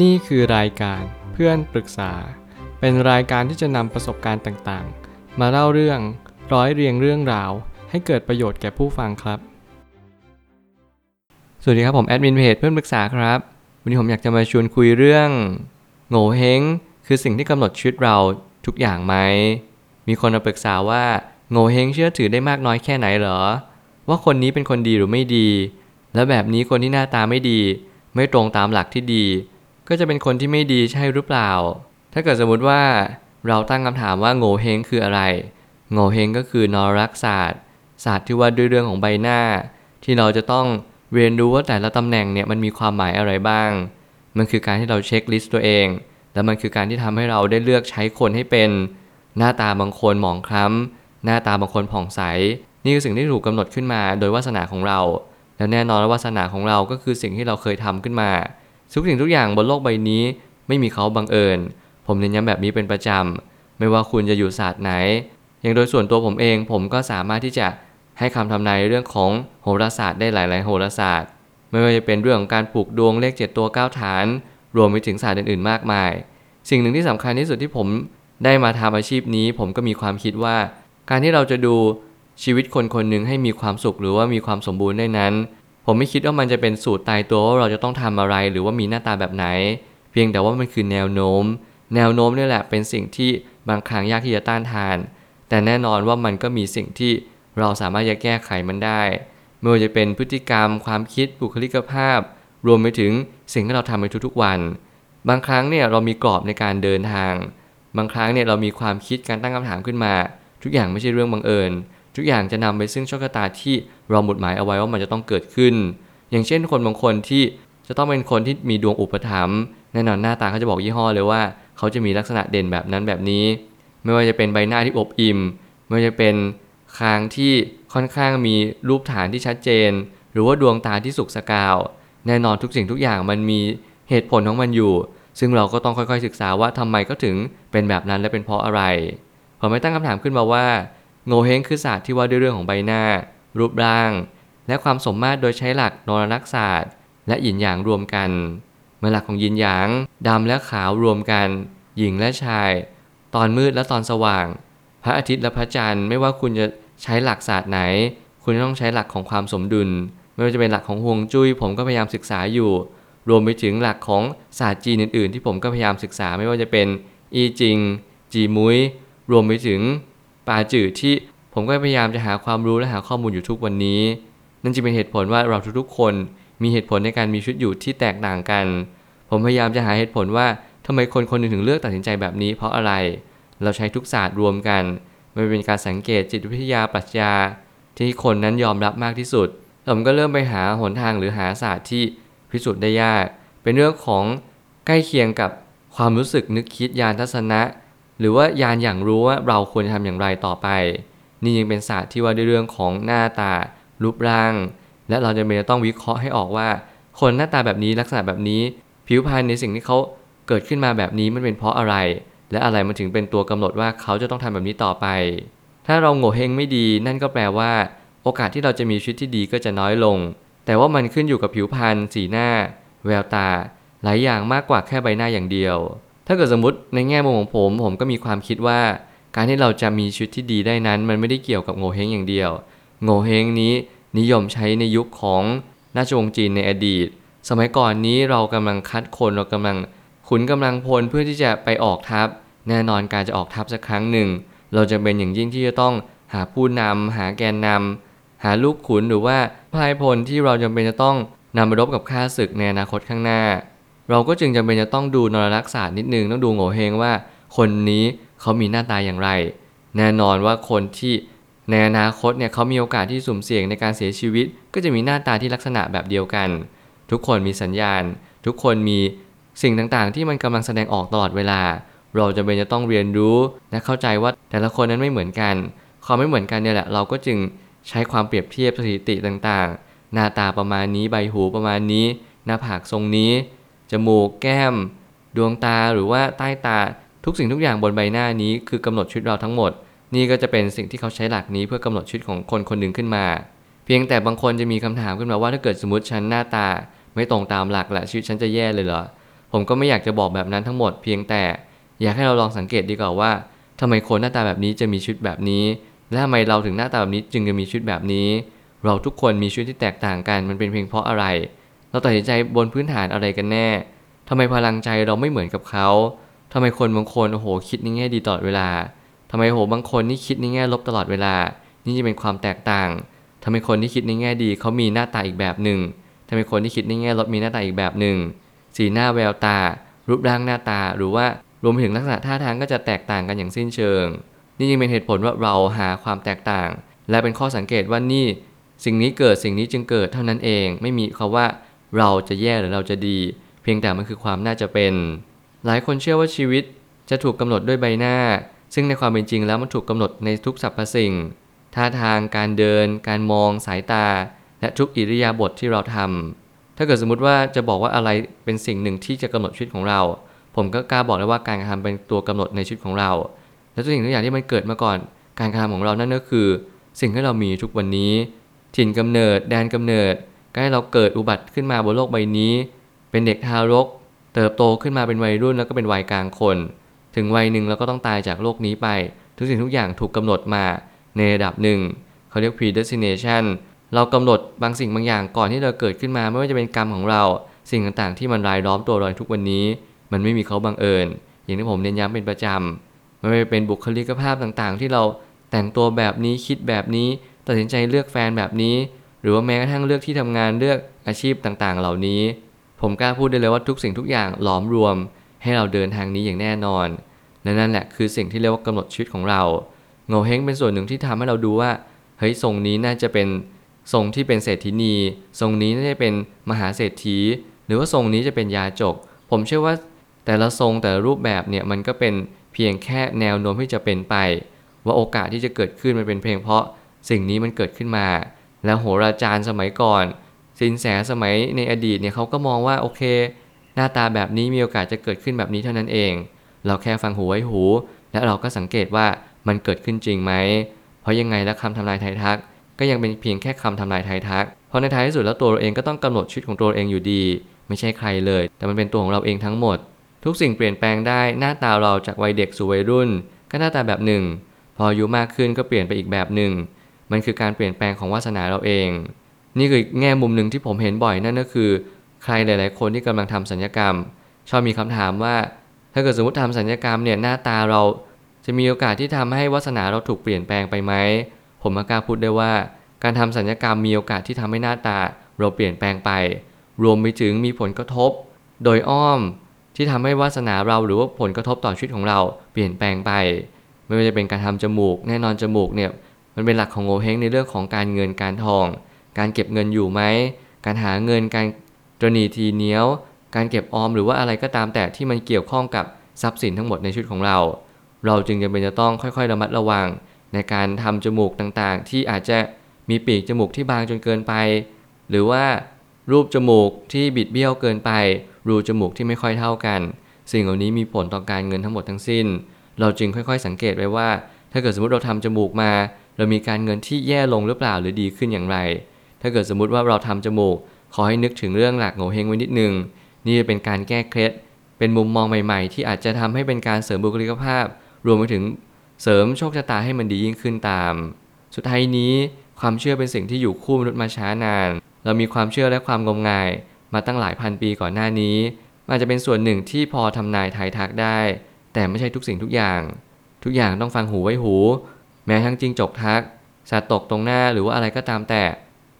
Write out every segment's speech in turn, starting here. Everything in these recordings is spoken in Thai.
นี่คือรายการเพื่อนปรึกษา เป็นรายการที่จะนำประสบการณ์ต่างๆ มาเล่าเรื่องร้อยเรียงเรื่องราว ให้เกิดประโยชน์แก่ผู้ฟังครับ สวัสดีครับผมแอดมินเพจเพื่อนปรึกษาครับ วันนี้ผมอยากจะมาชวนคุยเรื่องโง่เฮงคือสิ่งที่กำหนดชีวิตเราทุกอย่างไหม มีคนมาปรึกษาว่าโง่เฮงเชื่อถือได้มากน้อยแค่ไหนเหรอ ว่าคนนี้เป็นคนดีหรือไม่ดี แล้วแบบนี้คนที่หน้าตาไม่ดี ไม่ตรงตามหลักที่ดี ก็จะเป็นคนที่ไม่ดีใช่หรือเปล่า ถ้าเกิดสมมติว่าเราตั้งคำถามว่าโง่เฮงคืออะไร โง่เฮงก็คือนอรักศาสตร์ ศาสตร์ที่ว่าด้วยเรื่องของใบหน้า ที่เราจะต้องเรียนรู้ว่าแต่ละตำแหน่งเนี่ยมันมีความหมายอะไรบ้าง มันคือการที่เราเช็คลิสต์ตัวเอง และมันคือการที่ทำให้เราได้เลือกใช้คนให้เป็น หน้าตาบางคนหมองคล้ำหน้าตาบางคนผ่องใส นี่คือสิ่งที่ถูกกำหนดขึ้นมา โดยวาสนาของเรา และแน่นอนว่าวาสนาของเราก็คือสิ่งที่เราเคยทำขึ้นมา ทุกสิ่งทุกอย่างบนโลกใบนี้ ไม่มีเขาบังเอิญ ผมเน้นย้ำแบบนี้เป็นประจำ ไม่ว่าคุณจะอยู่ศาสตร์ไหน อย่างโดยส่วนตัวผมเอง ผมก็สามารถที่จะให้คำทำนายเรื่องของโหราศาสตร์ได้หลาย ๆ โหราศาสตร์ ไม่ว่าจะเป็นเรื่องของการปลูกดวงเลข 7 ตัว 9 ฐาน รวมไปถึงศาสตร์อื่น ๆ มากมาย สิ่งหนึ่งที่สำคัญที่สุดที่ผมได้มาทำอาชีพนี้ ผมก็มีความคิดว่า การที่เราจะดูชีวิตคนคนหนึ่งให้มีความสุขหรือว่ามีความสมบูรณ์ได้นั้น ผมไม่คิดว่ามันจะเป็นสูตรตายตัวว่าเราจะต้องทำอะไรหรือว่ามีหน้าตาแบบไหน เพียงแต่ว่ามันคือแนวโน้ม แนวโน้มนี่แหละเป็นสิ่งที่บางครั้งยากที่จะต้านทาน แต่แน่นอนว่ามันก็มีสิ่งที่เราสามารถจะแก้ไขมันได้ไม่ว่าจะเป็นพฤติกรรม ความคิดบุคลิกภาพ รวมไปถึงสิ่งที่เราทำในทุกๆวัน บางครั้งเนี่ยเรามีกรอบในการเดินทาง บางครั้งเนี่ยเรามีความคิดการตั้งคำถามขึ้นมา ทุกอย่างไม่ใช่เรื่องบังเอิญ ทุกอย่างจะนำไปซึ่งโชคชะตาที่เราหมุดหมายเอาไว้ว่ามันจะต้องเกิดขึ้น อย่างเช่นคนบางคนที่จะต้องเป็นคนที่มีดวงอุปถัมภ์แน่นอนหน้าตาเขาจะบอกยี่ห้อเลยว่า เขาจะมีลักษณะเด่นแบบนั้นแบบนี้ ไม่ว่าจะเป็นใบหน้าที่อบอิ่ม ไม่ว่าจะเป็นคางที่ค่อนข้างมีรูปฐานที่ชัดเจน หรือว่าดวงตาที่สุกสกาว แน่นอนทุกสิ่งทุกอย่างมันมีเหตุผลของมันอยู่ ซึ่งเราก็ต้องค่อยๆศึกษาว่าทำไมก็ถึงเป็นแบบนั้นและเป็นเพราะอะไร ผมไม่ตั้งคำถามขึ้นมาว่า โงเฮงคือศาสตร์ที่ว่าด้วยเรื่องของใบหน้า รูปร่าง และความสมมาตรโดยใช้หลักนรนักศาสตร์ และหยินหยางรวมกัน เมื่อหลักของยินหยางดำและขาวรวมกัน หญิงและชาย ตอนมืดและตอนสว่าง พระอาทิตย์และพระจันทร์ไม่ว่าคุณจะใช้หลักศาสตร์ไหน คุณต้องใช้หลักของความสมดุล ไม่ว่าจะเป็นหลักของฮวงจุ้ยผมก็พยายามศึกษาอยู่ รวมไปถึงหลักของศาสตร์จีนอื่น ๆ ที่ผมก็พยายามศึกษาไม่ว่าจะเป็นอีจิง จีมุ้ยรวมไปถึง ปาจืดที่ผมก็พยายามจะหาความรู้และหาข้อมูลอยู่ทุกวันนี้ นั่นจึงเป็นเหตุผลว่าเราทุกๆ คนมีเหตุผลในการมีชีวิตอยู่ที่แตกต่างกัน ผมพยายามจะหาเหตุผลว่าทำไมคนคนหนึ่งถึงเลือกตัดสินใจแบบนี้ เพราะอะไร เราใช้ทุกศาสตร์รวมกัน มันเป็นการสังเกตจิตวิทยาปรัชญา ที่คนนั้นยอมรับมากที่สุด ผมก็เริ่มไปหาหนทางหรือหาศาสตร์ที่พิสูจน์ได้ยาก เป็นเรื่องของใกล้เคียงกับความรู้สึกนึกคิดยานทัศนะ หรือว่ายานอย่างรู้ว่าเราควรจะทำอย่างไรต่อไป นี่ยังเป็นศาสตร์ที่ว่าด้วยเรื่องของหน้าตารูปร่าง และเราจะเป็นต้องวิเคราะห์ให้ออกว่า คนหน้าตาแบบนี้ลักษณะแบบนี้ ผิวพรรณในสิ่งที่เขาเกิดขึ้นมาแบบนี้มันเป็นเพราะอะไร และอะไรมันถึงเป็นตัวกำหนดว่าเขาจะต้องทำแบบนี้ต่อไป ถ้าเราโง่เฮงไม่ดีนั่นก็แปลว่า โอกาสที่เราจะมีชีวิตที่ดีก็จะน้อยลง แต่ว่ามันขึ้นอยู่กับผิวพรรณสีหน้า แววตา หลายอย่างมากกว่าแค่ใบหน้าอย่างเดียว ถ้าเกิดสมมติในแง่มุมของผม ผมก็มีความคิดว่า การที่เราจะมีชีวิตที่ดีได้นั้น มันไม่ได้เกี่ยวกับโง่เฮงอย่างเดียว โง่เฮงนี้นิยมใช้ในยุคของราชวงศ์จีนในอดีต สมัยก่อนนี้เรากำลังคัดคนเรากำลังขุนกำลังพลเพื่อที่จะไปออกทัพ แน่นอนการจะออกทัพสักครั้งหนึ่ง เราจะเป็นอย่างยิ่งที่จะต้องหาผู้นำหาแกนนำหาลูกขุนหรือว่าพลายพลที่เราจำเป็นจะต้องนำไปรบกับข้าศึกในอนาคตข้างหน้า เราก็จึงจำเป็นจะต้องดูนรลักษานิดนึงต้องดูโง่เฮงว่า คนนี้เขามีหน้าตาอย่างไร แน่นอนว่าคนที่ในอนาคตเนี่ยเขามีโอกาสที่สุ่มเสี่ยงในการเสียชีวิต ก็จะมีหน้าตาที่ลักษณะแบบเดียวกัน ทุกคนมีสัญญาณ ทุกคนมีสิ่งต่างๆ ที่มันกำลังแสดงออกตลอดเวลา เราจะเป็นจะต้องเรียนรู้และเข้าใจว่าแต่ละคนนั้นไม่เหมือนกัน ความไม่เหมือนกันเนี่ยแหละเราก็จึงใช้ความเปรียบเทียบสถิติต่างๆ หน้าตาประมาณนี้ใบหูประมาณนี้ หน้าผากทรงนี้ จมูก แก้ม ดวงตาหรือว่าใต้ตาทุกสิ่งทุกอย่างบนใบหน้านี้คือกำหนดชุดเราทั้งหมด นี่ก็จะเป็นสิ่งที่เขาใช้หลักนี้เพื่อกำหนดชุดของคนคนหนึ่งขึ้นมา เพียงแต่บางคนจะมีคำถามขึ้นมาว่าถ้าเกิดสมมติฉันหน้าตา ไม่ตรงตามหลักและชีวิตฉันจะแย่เลยเหรอผผมก็ไม่อยากจะบอกแบบนั้นทั้งหมดเพียงแต่อยากให้เราลองสังเกตดีกว่าว่าทำไมคนหน้าตาแบบนี้จะมีชีวิตแบบนี้ และทำไมเราถึงหน้าตาแบบนี้จึงจะมีชีวิตแบบนี้ เราทุกคนมีชีวิตที่แตกต่างกันมันเป็นเพียงเพราะอะไร เราตัดสินใจบนพื้นฐานอะไรกันแน่ทำไมพลังใจเราไม่เหมือนกับเขาทำไมคนบางคนโอ้โหคิดในแง่ดีตลอดเวลาทำไมโอ้โหบางคนนี่คิดในแง่ลบตลอดเวลา นี่จะเป็นความแตกต่างทำไมคนที่คิดในแง่ดีเขามีหน้าตาอีกแบบหนึ่งทำไมคนที่คิดในแง่ลบมีหน้าตาอีกแบบหนึ่ง สีหน้าแววตา รูปร่างหน้าตา หรือว่ารวมไปถึงลักษณะท่าทางก็จะแตกต่างกันอย่างสิ้นเชิง นี่จึงเป็นเหตุผลว่าเราหาความแตกต่าง และเป็นข้อสังเกตว่านี่สิ่งนี้เกิดสิ่งนี้จึงเกิดเท่านั้นเอง ไม่มีคาว่า เราจะแย่หรือเราจะดี เพียงแต่มันคือความน่าจะเป็น หลายคนเชื่อว่าชีวิตจะถูกกำหนดด้วยใบหน้า ซึ่งในความเป็นจริงแล้วมันถูกกำหนดในทุกสรรพสิ่ง ท่าทางการเดิน การมองสายตา และทุกอิริยาบถทที่เราทำถ้าเกิดสมมติว่าจะบอกว่าอะไรเป็นสิ่งหนึ่งที่จะกำหนดชีวิตของเรา ผมก็กล้าบอกได้ว่าการกระทำเป็นตัวกำหนดในชีวิตของเรา และทุกสิ่งทุกอย่างที่มันเกิดมาก่อน การกระทำของเรานั่นก็คือ สิ่งที่เรามีทุกวันนี้ ถิ่นกำเนิดแดนกำเนิด ก็ให้เราเกิดอุบัติขึ้นมาบนโลกใบนี้ เป็นเด็กทารก เติบโตขึ้นมาเป็นวัยรุ่นแล้วก็เป็นวัยกลางคน ถึงวัยหนึ่งเราก็ต้องตายจากโลกนี้ไป ทุกสิ่งทุกอย่างถูกกำหนดมาในระดับหนึ่งเขาเรียก predestination เรากำหนดบางสิ่งบางอย่างก่อนที่เราเกิดขึ้นมาไม่ว่าจะเป็นกรรมของเรา สิ่งต่างๆที่มันรายล้อมตัวเราทุกวันนี้ มันไม่มีเขาบังเอิญ อย่างที่ผมเน้นย้ำเป็นประจำไม่ว่าจะเป็นบุคลิกภาพต่างๆ ที่เราแต่งตัวแบบนี้คิดแบบนี้ ตัดสินใจเลือกแฟนแบบนี้ หรือว่าแม้กระทั่งเลือกที่ทำงานเลือกอาชีพต่างๆ เหล่านี้ ผมกล้าพูดได้เลยว่าทุกสิ่งทุกอย่างหลอมรวม ให้เราเดินทางนี้อย่างแน่นอนและนั่นแหละคือสิ่งที่เรียกว่ากำหนดชีวิตของเราโงเฮงเป็นส่วนหนึ่งที่ทำให้เราดูว่าเฮ้ยทรงนี้น่าจะเป็นทรงที่เป็นเศรษฐินี ทรงนี้น่าจะเป็นมหาเศรษฐี หรือว่าทรงนี้จะเป็นยาจก ผมเชื่อว่าแต่ละทรงแต่ละรูปแบบเนี่ยมันก็เป็นเพียงแค่แนวโน้มที่จะเป็นไป ว่าโอกาสที่จะเกิดขึ้นมันเป็นเพียงเพราะสิ่งนี้มันเกิดขึ้นมา แล้วโหราจารย์สมัยก่อน สินแสสมัยในอดีตเนี่ยเขาก็มองว่าโอเค หน้าตาแบบนี้มีโอกาสจะเกิดขึ้นแบบนี้เท่านั้นเอง เราแค่ฟังหูไว้หู และเราก็สังเกตว่ามันเกิดขึ้นจริงไหม เพราะยังไงแล้วคำทำนายไทายทัก ก็ยังเป็นเพียงแค่คำทำนายไทายทัก เพราะในท้ายที่สุดแล้วตัวเราเองก็ต้องกำหนดชีวิตของตัวเองอยู่ดี ไม่ใช่ใครเลย แต่มันเป็นตัวของเราเองทั้งหมด ทุกสิ่งเปลี่ยนแปลงได้หน้าตาเราจากวัยเด็กสู่วัยรุ่น ก็หน้าตาแบบหนึ่ง พออายุมากขึ้นก็เปลี่ยนไปอีกแบบหนึ่ง มันคือการเปลี่ยนแปลงของวาสนาเราเอง นี่คือแง่มุมหนึ่งที่ผมเห็นบ่อยนั่นก็คือ ใครหลาย ๆ คนที่กำลังทำสัญญกรรม ชอบมีคำถามว่า ถ้าเกิดสมมติทำสัญญกรรมเนี่ยหน้าตาเราจะมีโอกาสที่ทำให้วาสนาเราถูกเปลี่ยนแปลงไปไหม ผมกล้าพูดได้ว่า การทำสัญญกรรมมีโอกาสที่ทำให้หน้าตาเราเปลี่ยนแปลงไป รวมไปถึงมีผลกระทบ โดยอ้อมที่ทำให้วาสนาเราหรือว่าผลกระทบต่อชีวิตของเราเปลี่ยนแปลงไป ไม่ว่าจะเป็นการทำจมูก แน่นอนจมูกเนี่ย มันเป็นหลักของโงเฮงในเรื่องของการเงินการทอง การเก็บเงินอยู่ไหม การหาเงินการตรณีทีเนี้ยว การเก็บออมหรือว่าอะไรก็ตามแต่ที่มันเกี่ยวข้องกับทรัพย์สินทั้งหมดในชีวิตของเรา เราจึงจำเป็นจะต้องค่อยๆ ระมัดระวัง ในการทำจมูกต่างๆ ที่อาจจะมีปีกจมูกที่บางจนเกินไป หรือว่ารูปจมูกที่บิดเบี้ยวเกินไป รูจมูกที่ไม่ค่อยเท่ากัน สิ่งเหล่านี้มีผลต่อการเงินทั้งหมดทั้งสิ้น เราจึงค่อยๆ สังเกตไว้ว่า ถ้าเกิดสมมติเราทำจมูกมา เรามีการเงินที่แย่ลงหรือเปล่าหรือดีขึ้นอย่างไร ถ้าเกิดสมมติว่าเราทำจมูก ขอให้นึกถึงเรื่องหลักโงเฮงไว้นิดนึง นี่จะเป็นการแก้เคล็ด เป็นมุมมองใหม่ๆ ที่อาจจะทำให้เป็นการเสริมบุคลิกภาพ รวมไปถึงเสริมโชคชะตาให้มันดียิ่งขึ้นตาม สุดท้ายนี้ความเชื่อเป็นสิ่งที่อยู่คู่มนุษย์มาช้านาน เรามีความเชื่อและความงมงาย มาตั้งหลายพันปีก่อนหน้านี้อาจจะเป็นส่วนหนึ่งที่พอทำนายทายทักได้ แต่ไม่ใช่ทุกสิ่งทุกอย่าง ทุกอย่างต้องฟังหูไว้หู แม้ทั้งจริงจกทัก สัตว์ตกตรงหน้าหรือว่าอะไรก็ตามแต่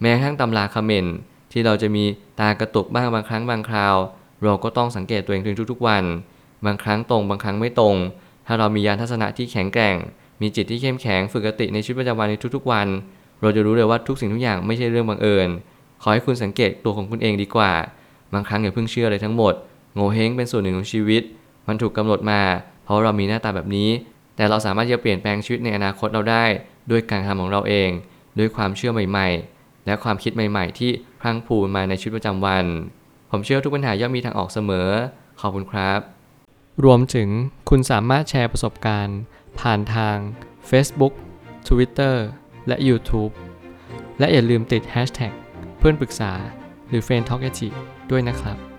แม้ทั้งตำราคอมเมนต์ที่เราจะมีตากระตุกบ้างบางครั้งบางคราว เราก็ต้องสังเกตตัวเองทุกๆวัน บางครั้งตรงบางครั้งไม่ตรง ถ้าเรามียานทัศนะที่แข็งแกร่ง มีจิตที่เข้มแข็งฝึกติในชีวิตประจำวันในทุกๆวัน เราจะรู้เลยว่าทุกสิ่งทุกอย่างไม่ใช่เรื่องบังเอิญ ขอให้คุณสังเกตตัวของคุณเองดีกว่า บางครั้งอย่าเพิ่งเชื่อเลยทั้งหมด โง่เฮงเป็นส่วนหนึ่งของชีวิต มันถูกกาหนดมา เพราะเรามีหน้าตาแบบนี้ แต่เราสามารถจะเปลี่ยนแปลงชีวิตในอนาคตเราได้ ด้วยการทำของเราเอง ด้วยความเชื่อใหม่ ๆ และความคิดใหม่ ๆ ที่พรังพูมาในชีวิตประจำวัน ผมเชื่อทุกปัญหาย่อมมีทางออกเสมอ ขอบคุณครับ รวมถึงคุณสามารถแชร์ประสบการณ์ ผ่านทาง Facebook Twitter และ YouTube และอย่าลืมติด Hashtag เพื่อนปรึกษาหรือ f r ร e n d t a l k ด้วยนะครับ